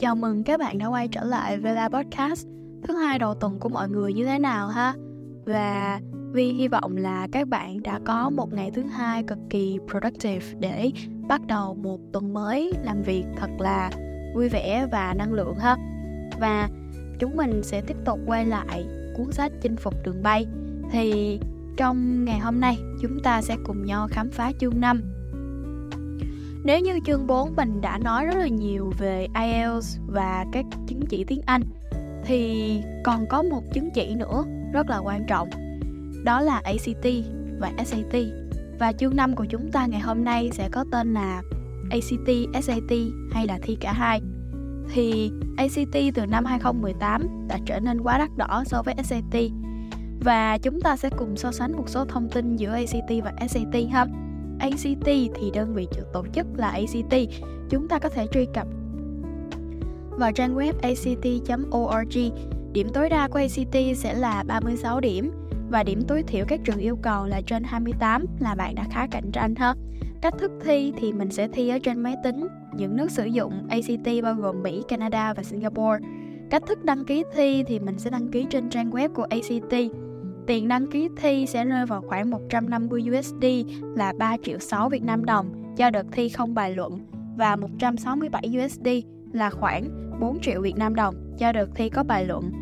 Chào mừng các bạn đã quay trở lại Vela Podcast, Thứ hai đầu tuần của mọi người như thế nào ha? Và Vi hy vọng là các bạn đã có một ngày thứ hai cực kỳ productive để bắt đầu một tuần mới làm việc thật là vui vẻ và năng lượng ha. Và chúng mình sẽ tiếp tục quay lại cuốn sách chinh phục đường bay. Thì trong ngày hôm nay, chúng ta sẽ cùng nhau khám phá chương 5 nếu như chương 4 mình đã nói rất là nhiều về IELTS và các chứng chỉ tiếng Anh thì còn có một chứng chỉ nữa rất là quan trọng. Đó là ACT và SAT. Và chương 5 của chúng ta ngày hôm nay sẽ có tên là ACT, SAT hay là thi cả hai. Thì ACT từ năm 2018 đã trở nên quá đắt đỏ so với SAT. Và chúng ta sẽ cùng so sánh một số thông tin giữa ACT và SAT ha. ACT thì đơn vị tổ chức là ACT. Chúng ta có thể truy cập vào trang web act.org. Điểm tối đa của ACT sẽ là 36 điểm và điểm tối thiểu các trường yêu cầu là trên 28 là bạn đã khá cạnh tranh ha. Cách thức thi thì mình sẽ thi ở trên máy tính. Những nước sử dụng ACT bao gồm Mỹ, Canada và Singapore. Cách thức đăng ký thi thì mình sẽ đăng ký trên trang web của ACT Tiền đăng ký thi sẽ rơi vào khoảng 150 USD là 3 triệu 6 Việt Nam đồng cho đợt thi không bài luận và 167 USD là khoảng 4 triệu Việt Nam đồng cho đợt thi có bài luận.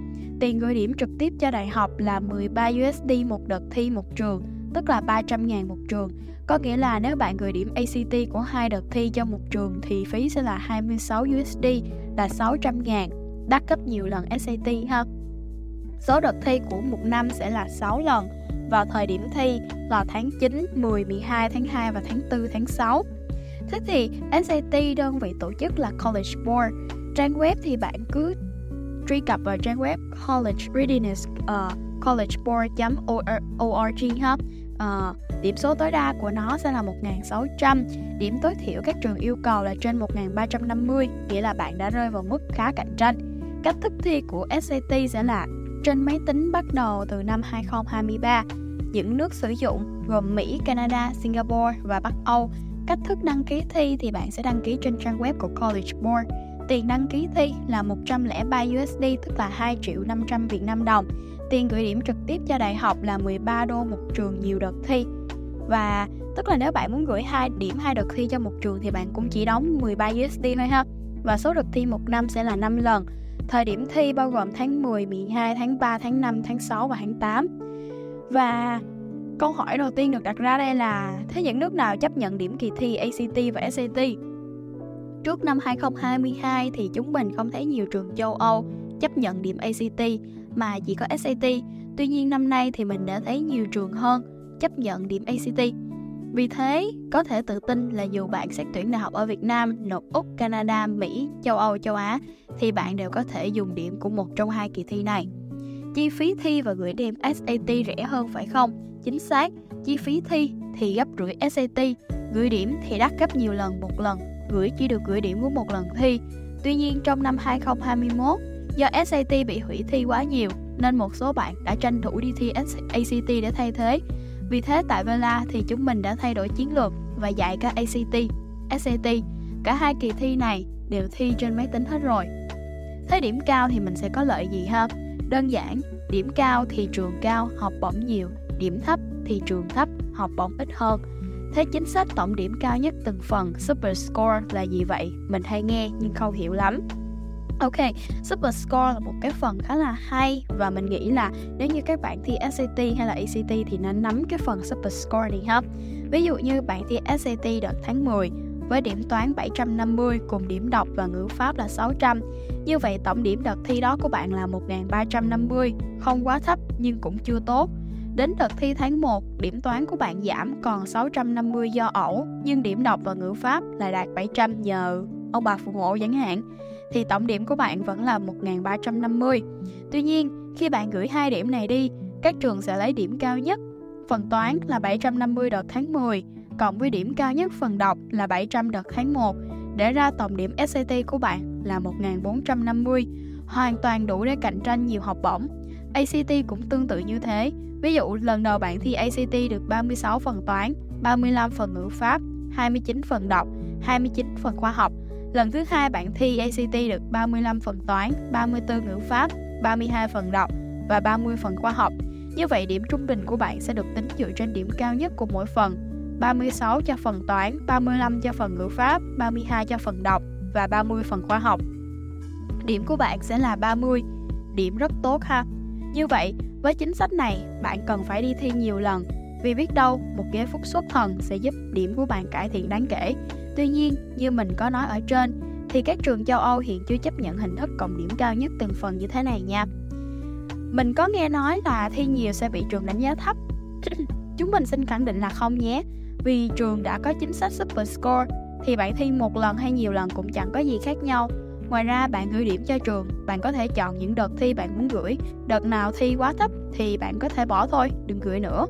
Tiền gửi điểm trực tiếp cho đại học là 13 USD một đợt thi một trường, tức là 300 ngàn một trường. Có nghĩa là nếu bạn gửi điểm ACT của hai đợt thi cho một trường thì phí sẽ là 26 USD là 600 ngàn, đắt gấp nhiều lần SAT ha. Số đợt thi của một năm sẽ là 6 lần vào thời điểm thi là tháng 9, 10, 12, tháng 2 và tháng 4, tháng 6. Thế thì SAT đơn vị tổ chức là College Board. Trang web thì bạn cứ truy cập vào trang web College Readiness ờ, uh, collegeboard.org ha. Uh, điểm số tối đa của nó sẽ là 1.600, điểm tối thiểu các trường yêu cầu là trên 1.350, nghĩa là bạn đã rơi vào mức khá cạnh tranh. Cách thức thi của SAT sẽ là trên máy tính bắt đầu từ năm 2023. Những nước sử dụng gồm Mỹ, Canada, Singapore và Bắc Âu. Cách thức đăng ký thi thì bạn sẽ đăng ký trên trang web của College Board. Tiền đăng ký thi là 103 USD tức là 2 triệu 500 Việt Nam đồng. Tiền gửi điểm trực tiếp cho đại học là 13 đô một trường nhiều đợt thi. Và tức là nếu bạn muốn gửi hai điểm hai đợt thi cho một trường thì bạn cũng chỉ đóng 13 USD thôi ha. Và số đợt thi một năm sẽ là 5 lần Thời điểm thi bao gồm tháng 10, 12, tháng 3, tháng 5, tháng 6 và tháng 8. Và câu hỏi đầu tiên được đặt ra đây là thế những nước nào chấp nhận điểm kỳ thi ACT và SAT? Trước năm 2022 thì chúng mình không thấy nhiều trường châu Âu chấp nhận điểm ACT mà chỉ có SAT. Tuy nhiên năm nay thì mình đã thấy nhiều trường hơn chấp nhận điểm ACT. Vì thế, có thể tự tin là dù bạn xét tuyển đại học ở Việt Nam, nộp Úc, Canada, Mỹ, châu Âu, châu Á thì bạn đều có thể dùng điểm của một trong hai kỳ thi này. Chi phí thi và gửi điểm SAT rẻ hơn phải không? Chính xác, chi phí thi thì gấp rưỡi SAT, gửi điểm thì đắt gấp nhiều lần một lần, gửi chỉ được gửi điểm của một lần thi. Tuy nhiên trong năm 2021, do SAT bị hủy thi quá nhiều nên một số bạn đã tranh thủ đi thi ACT để thay thế vì thế tại Vela thì chúng mình đã thay đổi chiến lược và dạy cả ACT, SAT. Cả hai kỳ thi này đều thi trên máy tính hết rồi. Thế điểm cao thì mình sẽ có lợi gì ha? Đơn giản, điểm cao thì trường cao, học bổng nhiều, điểm thấp thì trường thấp, học bổng ít hơn. Thế chính sách tổng điểm cao nhất từng phần Super Score là gì vậy? Mình hay nghe nhưng không hiểu lắm. Ok, Super Score là một cái phần khá là hay và mình nghĩ là nếu như các bạn thi SAT hay là ACT thì nên nắm cái phần Super Score này ha. Ví dụ như bạn thi SAT đợt tháng 10 với điểm toán 750 cùng điểm đọc và ngữ pháp là 600. Như vậy tổng điểm đợt thi đó của bạn là 1350, không quá thấp nhưng cũng chưa tốt. Đến đợt thi tháng 1, điểm toán của bạn giảm còn 650 do ẩu, nhưng điểm đọc và ngữ pháp lại đạt 700 nhờ ông bà phụ hộ chẳng hạn thì tổng điểm của bạn vẫn là 1350. Tuy nhiên, khi bạn gửi hai điểm này đi, các trường sẽ lấy điểm cao nhất. Phần toán là 750 đợt tháng 10, cộng với điểm cao nhất phần đọc là 700 đợt tháng 1, để ra tổng điểm SAT của bạn là 1450, hoàn toàn đủ để cạnh tranh nhiều học bổng. ACT cũng tương tự như thế. Ví dụ lần đầu bạn thi ACT được 36 phần toán, 35 phần ngữ pháp, 29 phần đọc, 29 phần khoa học. Lần thứ hai bạn thi ACT được 35 phần toán, 34 ngữ pháp, 32 phần đọc và 30 phần khoa học. Như vậy điểm trung bình của bạn sẽ được tính dựa trên điểm cao nhất của mỗi phần. 36 cho phần toán, 35 cho phần ngữ pháp, 32 cho phần đọc và 30 phần khoa học. Điểm của bạn sẽ là 30. Điểm rất tốt ha. Như vậy, với chính sách này, bạn cần phải đi thi nhiều lần vì biết đâu một ghế phúc xuất thần sẽ giúp điểm của bạn cải thiện đáng kể. Tuy nhiên, như mình có nói ở trên, thì các trường châu Âu hiện chưa chấp nhận hình thức cộng điểm cao nhất từng phần như thế này nha. Mình có nghe nói là thi nhiều sẽ bị trường đánh giá thấp. Chúng mình xin khẳng định là không nhé. Vì trường đã có chính sách Super Score thì bạn thi một lần hay nhiều lần cũng chẳng có gì khác nhau. Ngoài ra bạn gửi điểm cho trường, bạn có thể chọn những đợt thi bạn muốn gửi. Đợt nào thi quá thấp thì bạn có thể bỏ thôi, đừng gửi nữa.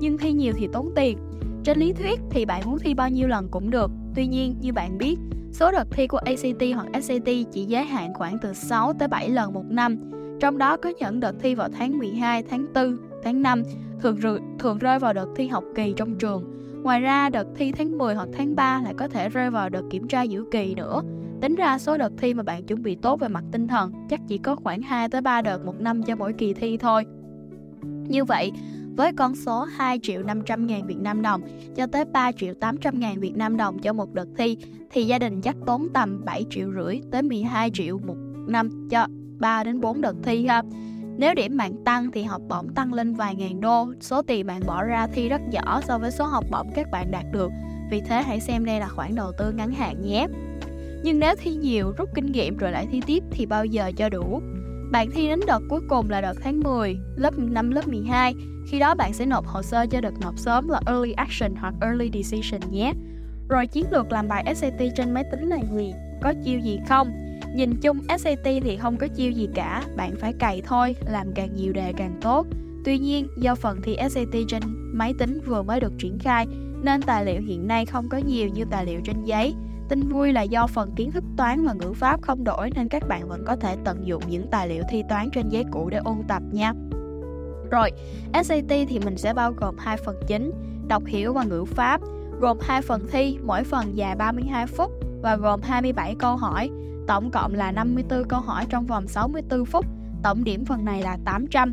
Nhưng thi nhiều thì tốn tiền. Trên lý thuyết thì bạn muốn thi bao nhiêu lần cũng được. Tuy nhiên, như bạn biết, số đợt thi của ACT hoặc SAT chỉ giới hạn khoảng từ 6 tới 7 lần một năm. Trong đó có những đợt thi vào tháng 12, tháng 4, tháng 5, thường, thường rơi vào đợt thi học kỳ trong trường Ngoài ra, đợt thi tháng 10 hoặc tháng 3 lại có thể rơi vào đợt kiểm tra giữa kỳ nữa. Tính ra số đợt thi mà bạn chuẩn bị tốt về mặt tinh thần chắc chỉ có khoảng 2 tới 3 đợt một năm cho mỗi kỳ thi thôi. Như vậy, với con số 2 triệu 500 ngàn Việt Nam đồng cho tới 3 triệu 800 ngàn Việt Nam đồng cho một đợt thi thì gia đình chắc tốn tầm 7 triệu rưỡi tới 12 triệu một năm cho 3 đến 4 đợt thi ha. Nếu điểm bạn tăng thì học bổng tăng lên vài ngàn đô, số tiền bạn bỏ ra thi rất nhỏ so với số học bổng các bạn đạt được. Vì thế hãy xem đây là khoản đầu tư ngắn hạn nhé. Nhưng nếu thi nhiều, rút kinh nghiệm rồi lại thi tiếp thì bao giờ cho đủ. Bạn thi đến đợt cuối cùng là đợt tháng 10, lớp 5, lớp 12. Khi đó bạn sẽ nộp hồ sơ cho đợt nộp sớm là Early Action hoặc Early Decision nhé. Rồi chiến lược làm bài SAT trên máy tính là gì? Có chiêu gì không? Nhìn chung SAT thì không có chiêu gì cả, bạn phải cày thôi, làm càng nhiều đề càng tốt. Tuy nhiên, do phần thi SAT trên máy tính vừa mới được triển khai, nên tài liệu hiện nay không có nhiều như tài liệu trên giấy. Tin vui là do phần kiến thức toán và ngữ pháp không đổi nên các bạn vẫn có thể tận dụng những tài liệu thi toán trên giấy cũ để ôn tập nha. Rồi, SAT thì mình sẽ bao gồm hai phần chính, đọc hiểu và ngữ pháp, gồm hai phần thi, mỗi phần dài 32 phút và gồm 27 câu hỏi. Tổng cộng là 54 câu hỏi trong vòng 64 phút, tổng điểm phần này là 800.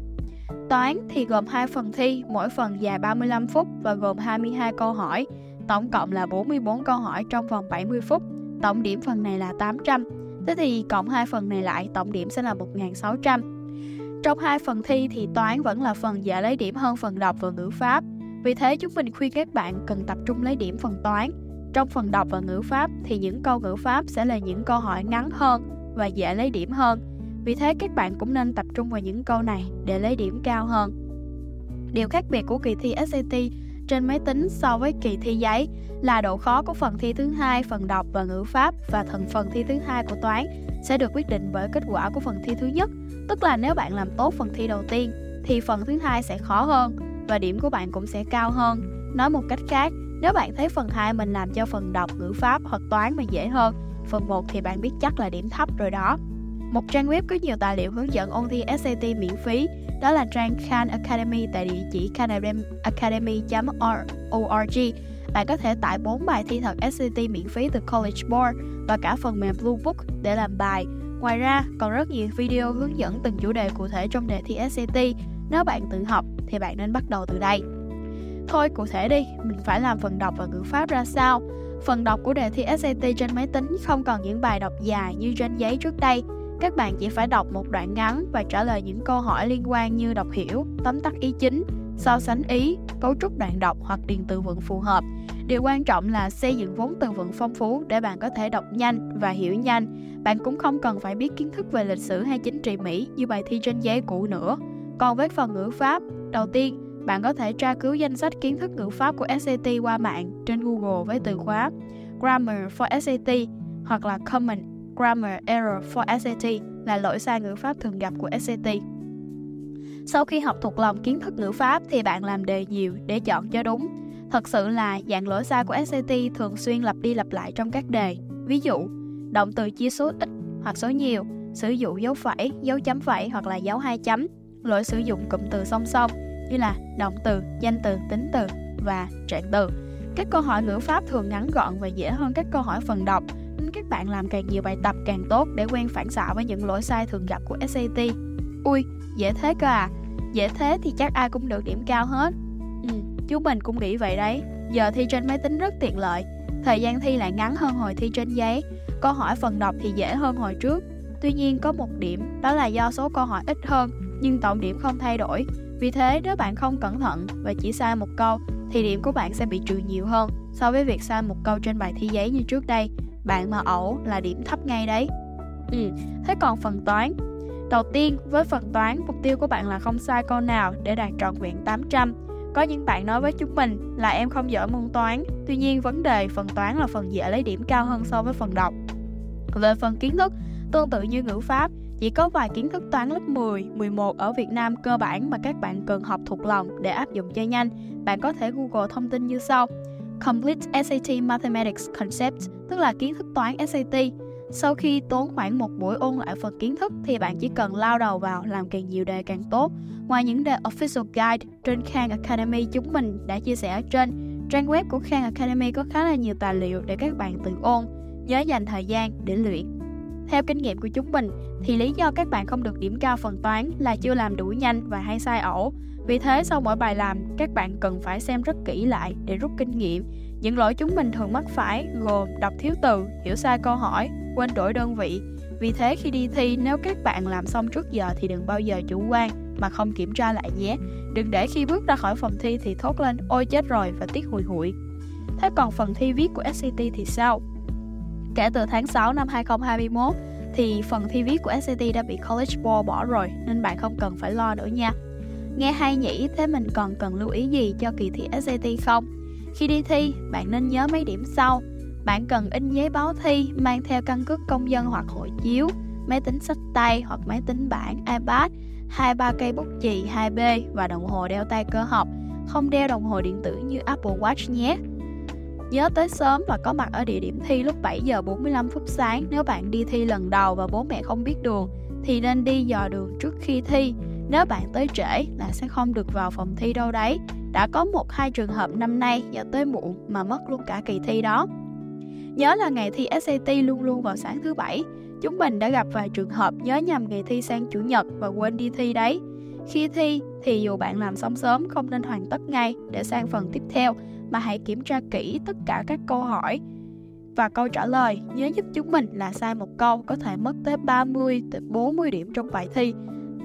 Toán thì gồm hai phần thi, mỗi phần dài 35 phút và gồm 22 câu hỏi. Tổng cộng là 44 câu hỏi trong vòng 70 phút. Tổng điểm phần này là 800. Thế thì cộng hai phần này lại, tổng điểm sẽ là 1.600. Trong hai phần thi thì toán vẫn là phần dễ lấy điểm hơn phần đọc và ngữ pháp. Vì thế chúng mình khuyên các bạn cần tập trung lấy điểm phần toán trong phần đọc và ngữ pháp thì những câu ngữ pháp sẽ là những câu hỏi ngắn hơn và dễ lấy điểm hơn. Vì thế các bạn cũng nên tập trung vào những câu này để lấy điểm cao hơn. Điều khác biệt của kỳ thi SAT trên máy tính so với kỳ thi giấy là độ khó của phần thi thứ hai, phần đọc và ngữ pháp và thành phần thi thứ hai của toán sẽ được quyết định bởi kết quả của phần thi thứ nhất. Tức là nếu bạn làm tốt phần thi đầu tiên thì phần thứ hai sẽ khó hơn và điểm của bạn cũng sẽ cao hơn. Nói một cách khác, nếu bạn thấy phần 2 mình làm cho phần đọc ngữ pháp hoặc toán mà dễ hơn, phần 1 thì bạn biết chắc là điểm thấp rồi đó. Một trang web có nhiều tài liệu hướng dẫn ôn thi SAT miễn phí, đó là trang Khan Academy tại địa chỉ khanacademy.org. Bạn có thể tải 4 bài thi thật SAT miễn phí từ College Board và cả phần mềm Blue Book để làm bài. Ngoài ra, còn rất nhiều video hướng dẫn từng chủ đề cụ thể trong đề thi SAT. Nếu bạn tự học thì bạn nên bắt đầu từ đây. Thôi cụ thể đi, mình phải làm phần đọc và ngữ pháp ra sao? Phần đọc của đề thi SAT trên máy tính không còn những bài đọc dài như trên giấy trước đây. Các bạn chỉ phải đọc một đoạn ngắn và trả lời những câu hỏi liên quan như đọc hiểu, tóm tắt ý chính, so sánh ý, cấu trúc đoạn đọc hoặc điền từ vựng phù hợp. Điều quan trọng là xây dựng vốn từ vựng phong phú để bạn có thể đọc nhanh và hiểu nhanh. Bạn cũng không cần phải biết kiến thức về lịch sử hay chính trị Mỹ như bài thi trên giấy cũ nữa. Còn với phần ngữ pháp, đầu tiên bạn có thể tra cứu danh sách kiến thức ngữ pháp của SAT qua mạng trên Google với từ khóa Grammar for SAT hoặc là Common Grammar Error for SAT là lỗi sai ngữ pháp thường gặp của SAT. Sau khi học thuộc lòng kiến thức ngữ pháp thì bạn làm đề nhiều để chọn cho đúng. Thật sự là dạng lỗi sai của SAT thường xuyên lặp đi lặp lại trong các đề. Ví dụ, động từ chia số ít hoặc số nhiều, sử dụng dấu phẩy, dấu chấm phẩy hoặc là dấu hai chấm, lỗi sử dụng cụm từ song song như là động từ, danh từ, tính từ và trạng từ. Các câu hỏi ngữ pháp thường ngắn gọn và dễ hơn các câu hỏi phần đọc, các bạn làm càng nhiều bài tập càng tốt để quen phản xạ với những lỗi sai thường gặp của SAT. Ui, dễ thế cơ à? Dễ thế thì chắc ai cũng được điểm cao hết. Ừ, chú mình cũng nghĩ vậy đấy. Giờ thi trên máy tính rất tiện lợi, thời gian thi lại ngắn hơn hồi thi trên giấy, câu hỏi phần đọc thì dễ hơn hồi trước. Tuy nhiên có một điểm, đó là do số câu hỏi ít hơn, nhưng tổng điểm không thay đổi. Vì thế nếu bạn không cẩn thận và chỉ sai một câu thì điểm của bạn sẽ bị trừ nhiều hơn so với việc sai một câu trên bài thi giấy như trước đây. Bạn mà ẩu là điểm thấp ngay đấy. Ừ, thế còn phần toán. Đầu tiên, với phần toán, mục tiêu của bạn là không sai câu nào để đạt trọn vẹn 800. Có những bạn nói với chúng mình là em không giỏi môn toán, tuy nhiên vấn đề phần toán là phần dễ lấy điểm cao hơn so với phần đọc. Về phần kiến thức, tương tự như ngữ pháp, chỉ có vài kiến thức toán lớp 10, 11 ở Việt Nam cơ bản mà các bạn cần học thuộc lòng để áp dụng cho nhanh. Bạn có thể Google thông tin như sau. Complete SAT Mathematics Concept, tức là kiến thức toán SAT. Sau khi tốn khoảng một buổi ôn lại phần kiến thức thì bạn chỉ cần lao đầu vào làm càng nhiều đề càng tốt. Ngoài những đề Official Guide trên Khan Academy chúng mình đã chia sẻ ở trên, trang web của Khan Academy có khá là nhiều tài liệu để các bạn tự ôn. Nhớ dành thời gian để luyện. Theo kinh nghiệm của chúng mình thì lý do các bạn không được điểm cao phần toán là chưa làm đủ nhanh và hay sai ẩu. Vì thế sau mỗi bài làm, các bạn cần phải xem rất kỹ lại để rút kinh nghiệm. Những lỗi chúng mình thường mắc phải gồm đọc thiếu từ, hiểu sai câu hỏi, quên đổi đơn vị. Vì thế khi đi thi nếu các bạn làm xong trước giờ thì đừng bao giờ chủ quan mà không kiểm tra lại nhé. Đừng để khi bước ra khỏi phòng thi thì thốt lên ôi chết rồi và tiếc hùi hụi. Thế còn phần thi viết của SCT thì sao? Kể từ tháng 6 năm 2021 thì phần thi viết của sct đã bị College Board bỏ rồi nên bạn không cần phải lo nữa nha. Nghe hay nhỉ, thế mình còn cần lưu ý gì cho kỳ thi SAT không? Khi đi thi, bạn nên nhớ mấy điểm sau. Bạn cần in giấy báo thi, mang theo căn cước công dân hoặc hộ chiếu, máy tính sách tay hoặc máy tính bảng, iPad, hai ba cây bút chì 2B và đồng hồ đeo tay cơ học. Không đeo đồng hồ điện tử như Apple Watch nhé. Nhớ tới sớm và có mặt ở địa điểm thi lúc 7 giờ 45 phút sáng nếu bạn đi thi lần đầu và bố mẹ không biết đường thì nên đi dò đường trước khi thi. Nếu bạn tới trễ là sẽ không được vào phòng thi đâu đấy. Đã có một hai trường hợp năm nay do tới muộn mà mất luôn cả kỳ thi đó. Nhớ là ngày thi SAT luôn luôn vào sáng thứ bảy. Chúng mình đã gặp vài trường hợp nhớ nhầm ngày thi sang chủ nhật và quên đi thi đấy. Khi thi thì dù bạn làm xong sớm không nên hoàn tất ngay để sang phần tiếp theo, mà hãy kiểm tra kỹ tất cả các câu hỏi và câu trả lời. Nhớ giúp chúng mình là sai một câu có thể mất tới 30 tới 40 điểm trong bài thi.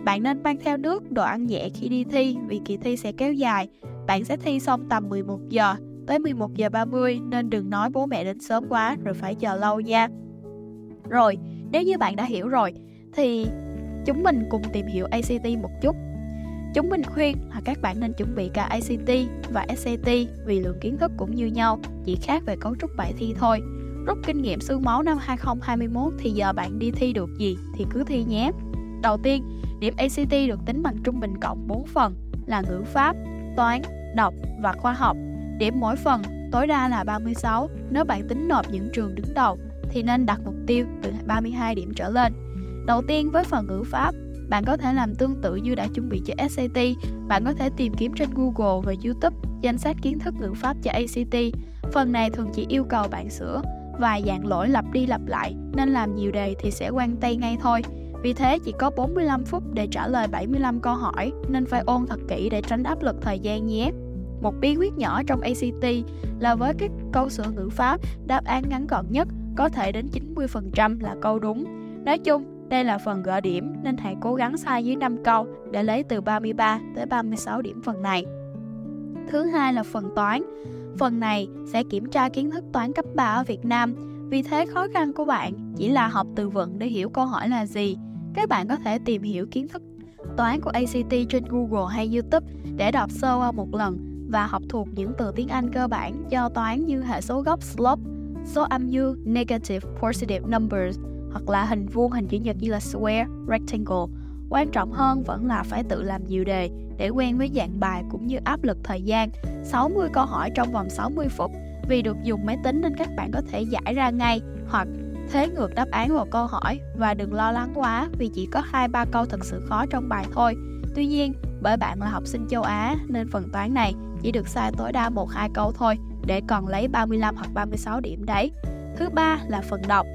Bạn nên mang theo nước, đồ ăn nhẹ khi đi thi vì kỳ thi sẽ kéo dài. Bạn sẽ thi xong tầm 11 giờ tới 11 giờ 30 nên đừng nói bố mẹ đến sớm quá rồi phải chờ lâu nha. Rồi, nếu như bạn đã hiểu rồi thì chúng mình cùng tìm hiểu ACT một chút Chúng mình khuyên là các bạn nên chuẩn bị cả ACT và SAT vì lượng kiến thức cũng như nhau, chỉ khác về cấu trúc bài thi thôi. Rút kinh nghiệm xương máu năm 2021 thì giờ bạn đi thi được gì thì cứ thi nhé. Đầu tiên, điểm ACT được tính bằng trung bình cộng 4 phần là ngữ pháp, toán, đọc và khoa học. Điểm mỗi phần tối đa là 36. Nếu bạn tính nộp những trường đứng đầu thì nên đặt mục tiêu từ 32 điểm trở lên. Đầu tiên với phần ngữ pháp, bạn có thể làm tương tự như đã chuẩn bị cho SAT. Bạn có thể tìm kiếm trên Google và YouTube danh sách kiến thức ngữ pháp cho ACT. Phần này thường chỉ yêu cầu bạn sửa vài dạng lỗi lặp đi lặp lại nên làm nhiều đề thì sẽ quan tay ngay thôi. Vì thế chỉ có 45 phút để trả lời 75 câu hỏi nên phải ôn thật kỹ để tránh áp lực thời gian nhé. Một bí quyết nhỏ trong ACT là với các câu sửa ngữ pháp, đáp án ngắn gọn nhất có thể đến 90% là câu đúng. Nói chung, đây là phần gỡ điểm nên hãy cố gắng sai dưới 5 câu để lấy từ 33 tới 36 điểm phần này. Thứ hai là phần toán. Phần này sẽ kiểm tra kiến thức toán cấp 3 ở Việt Nam. Vì thế khó khăn của bạn chỉ là học từ vựng để hiểu câu hỏi là gì. Các bạn có thể tìm hiểu kiến thức toán của ACT trên Google hay YouTube để đọc sơ qua một lần và học thuộc những từ tiếng Anh cơ bản do toán như hệ số gốc slope, số âm dương negative positive numbers hoặc là hình vuông hình chữ nhật như là square, rectangle. Quan trọng hơn vẫn là phải tự làm nhiều đề để quen với dạng bài cũng như áp lực thời gian 60 câu hỏi trong vòng 60 phút vì được dùng máy tính nên các bạn có thể giải ra ngay hoặc thế ngược đáp án vào câu hỏi và đừng lo lắng quá vì chỉ có 2-3 câu thật sự khó trong bài thôi. Tuy nhiên, bởi bạn là học sinh châu Á nên phần toán này chỉ được sai tối đa 1-2 câu thôi để còn lấy 35 hoặc 36 điểm đấy. Thứ ba là phần đọc.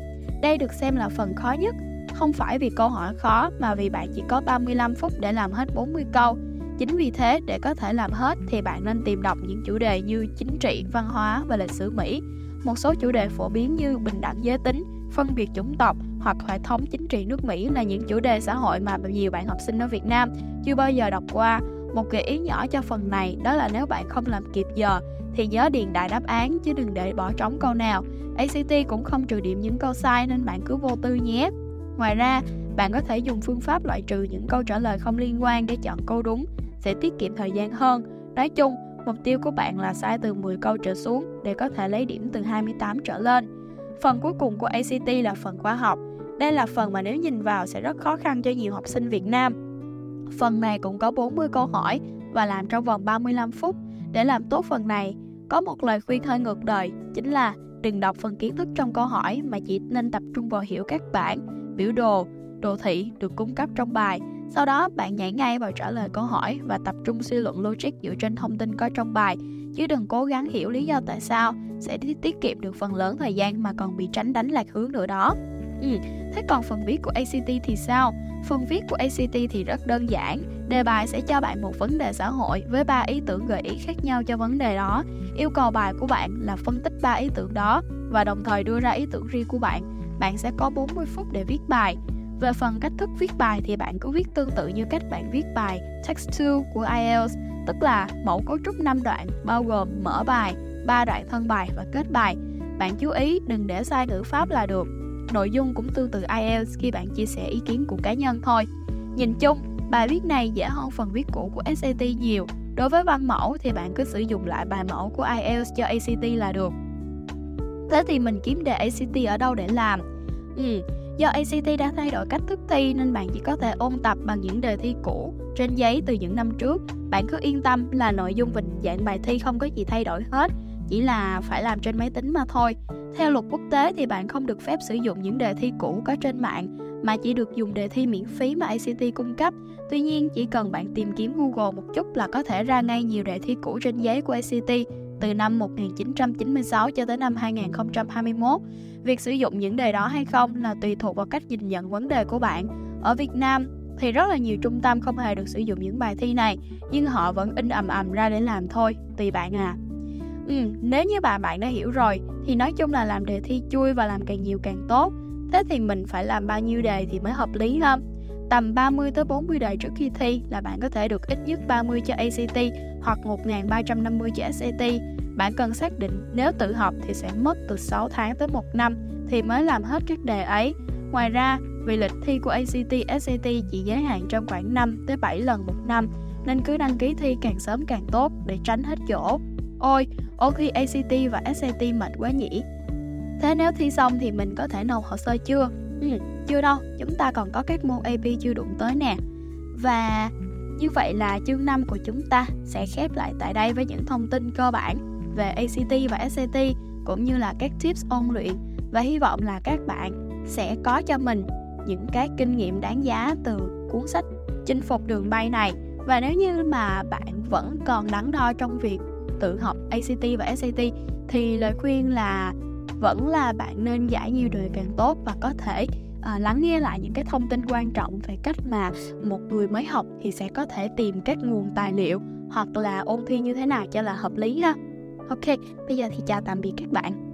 Đây được xem là phần khó nhất, không phải vì câu hỏi khó mà vì bạn chỉ có 35 phút để làm hết 40 câu. Chính vì thế, để có thể làm hết thì bạn nên tìm đọc những chủ đề như chính trị, văn hóa và lịch sử Mỹ. Một số chủ đề phổ biến như bình đẳng giới tính, phân biệt chủng tộc hoặc hệ thống chính trị nước Mỹ là những chủ đề xã hội mà nhiều bạn học sinh ở Việt Nam chưa bao giờ đọc qua. Một gợi ý nhỏ cho phần này đó là nếu bạn không làm kịp giờ thì nhớ điền đại đáp án chứ đừng để bỏ trống câu nào. ACT cũng không trừ điểm những câu sai nên bạn cứ vô tư nhé. Ngoài ra, bạn có thể dùng phương pháp loại trừ những câu trả lời không liên quan để chọn câu đúng, sẽ tiết kiệm thời gian hơn. Nói chung, mục tiêu của bạn là sai từ 10 câu trở xuống để có thể lấy điểm từ 28 trở lên. Phần cuối cùng của ACT là phần khoa học. Đây là phần mà nếu nhìn vào sẽ rất khó khăn cho nhiều học sinh Việt Nam. Phần này cũng có 40 câu hỏi và làm trong vòng 35 phút. Để làm tốt phần này, có một lời khuyên hơi ngược đời, chính là đừng đọc phần kiến thức trong câu hỏi mà chỉ nên tập trung vào hiểu các bảng, biểu đồ, đồ thị được cung cấp trong bài. Sau đó bạn nhảy ngay vào trả lời câu hỏi và tập trung suy luận logic dựa trên thông tin có trong bài, chứ đừng cố gắng hiểu lý do tại sao, sẽ tiết kiệm được phần lớn thời gian mà còn bị tránh đánh lạc hướng nữa đó. Ừ, thế còn phần viết của ACT thì sao? Phần viết của ACT thì rất đơn giản. Đề bài sẽ cho bạn một vấn đề xã hội với ba ý tưởng gợi ý khác nhau cho vấn đề đó. Yêu cầu bài của bạn là phân tích ba ý tưởng đó và đồng thời đưa ra ý tưởng riêng của bạn. Bạn sẽ có 40 phút để viết bài. Về phần cách thức viết bài thì bạn cứ viết tương tự như cách bạn viết bài Text 2 của IELTS, tức là mẫu cấu trúc 5 đoạn bao gồm mở bài, 3 đoạn thân bài và kết bài. Bạn chú ý đừng để sai ngữ pháp là được. Nội dung cũng tương tự IELTS khi bạn chia sẻ ý kiến của cá nhân thôi. Nhìn chung, bài viết này dễ hơn phần viết cũ của SAT nhiều. Đối với văn mẫu thì bạn cứ sử dụng lại bài mẫu của IELTS cho ACT là được. Thế thì mình kiếm đề ACT ở đâu để làm? Ừ, do ACT đã thay đổi cách thức thi nên bạn chỉ có thể ôn tập bằng những đề thi cũ trên giấy từ những năm trước. Bạn cứ yên tâm là nội dung và dạng bài thi không có gì thay đổi hết, chỉ là phải làm trên máy tính mà thôi. Theo luật quốc tế thì bạn không được phép sử dụng những đề thi cũ có trên mạng mà chỉ được dùng đề thi miễn phí mà ACT cung cấp. Tuy nhiên, chỉ cần bạn tìm kiếm Google một chút là có thể ra ngay nhiều đề thi cũ trên giấy của ACT từ năm 1996 cho tới năm 2021. Việc sử dụng những đề đó hay không là tùy thuộc vào cách nhìn nhận vấn đề của bạn. Ở Việt Nam thì rất là nhiều trung tâm không hề được sử dụng những bài thi này, nhưng họ vẫn in ầm ầm ra để làm thôi, tùy bạn à. Ừ, nếu như bà bạn đã hiểu rồi thì nói chung là làm đề thi chui và làm càng nhiều càng tốt. Thế thì mình phải làm bao nhiêu đề thì mới hợp lý không? Tầm 30 tới 40 đề trước khi thi là bạn có thể được ít nhất 30 cho ACT hoặc 1350 cho SAT. Bạn cần xác định nếu tự học thì sẽ mất từ 6 tháng tới 1 năm thì mới làm hết các đề ấy. Ngoài ra, vì lịch thi của ACT, SAT chỉ giới hạn trong khoảng 5 tới 7 lần một năm nên cứ đăng ký thi càng sớm càng tốt để tránh hết chỗ. Ôi, ôn thi ACT và SAT mệt quá nhỉ. Thế nếu thi xong thì mình có thể nộp hồ sơ chưa? Ừ, chưa đâu, chúng ta còn có các môn AP chưa đụng tới nè. Và như vậy là chương 5 của chúng ta sẽ khép lại tại đây với những thông tin cơ bản về ACT và SAT cũng như là các tips ôn luyện. Và hy vọng là các bạn sẽ có cho mình những cái kinh nghiệm đáng giá từ cuốn sách chinh phục đường bay này. Và nếu như mà bạn vẫn còn đắn đo trong việc tự học ACT và SAT thì lời khuyên là vẫn là bạn nên giải nhiều đề càng tốt và có thể à, lắng nghe lại những cái thông tin quan trọng về cách mà một người mới học thì sẽ có thể tìm các nguồn tài liệu hoặc là ôn thi như thế nào cho là hợp lý ha. Ok, bây giờ thì chào tạm biệt các bạn.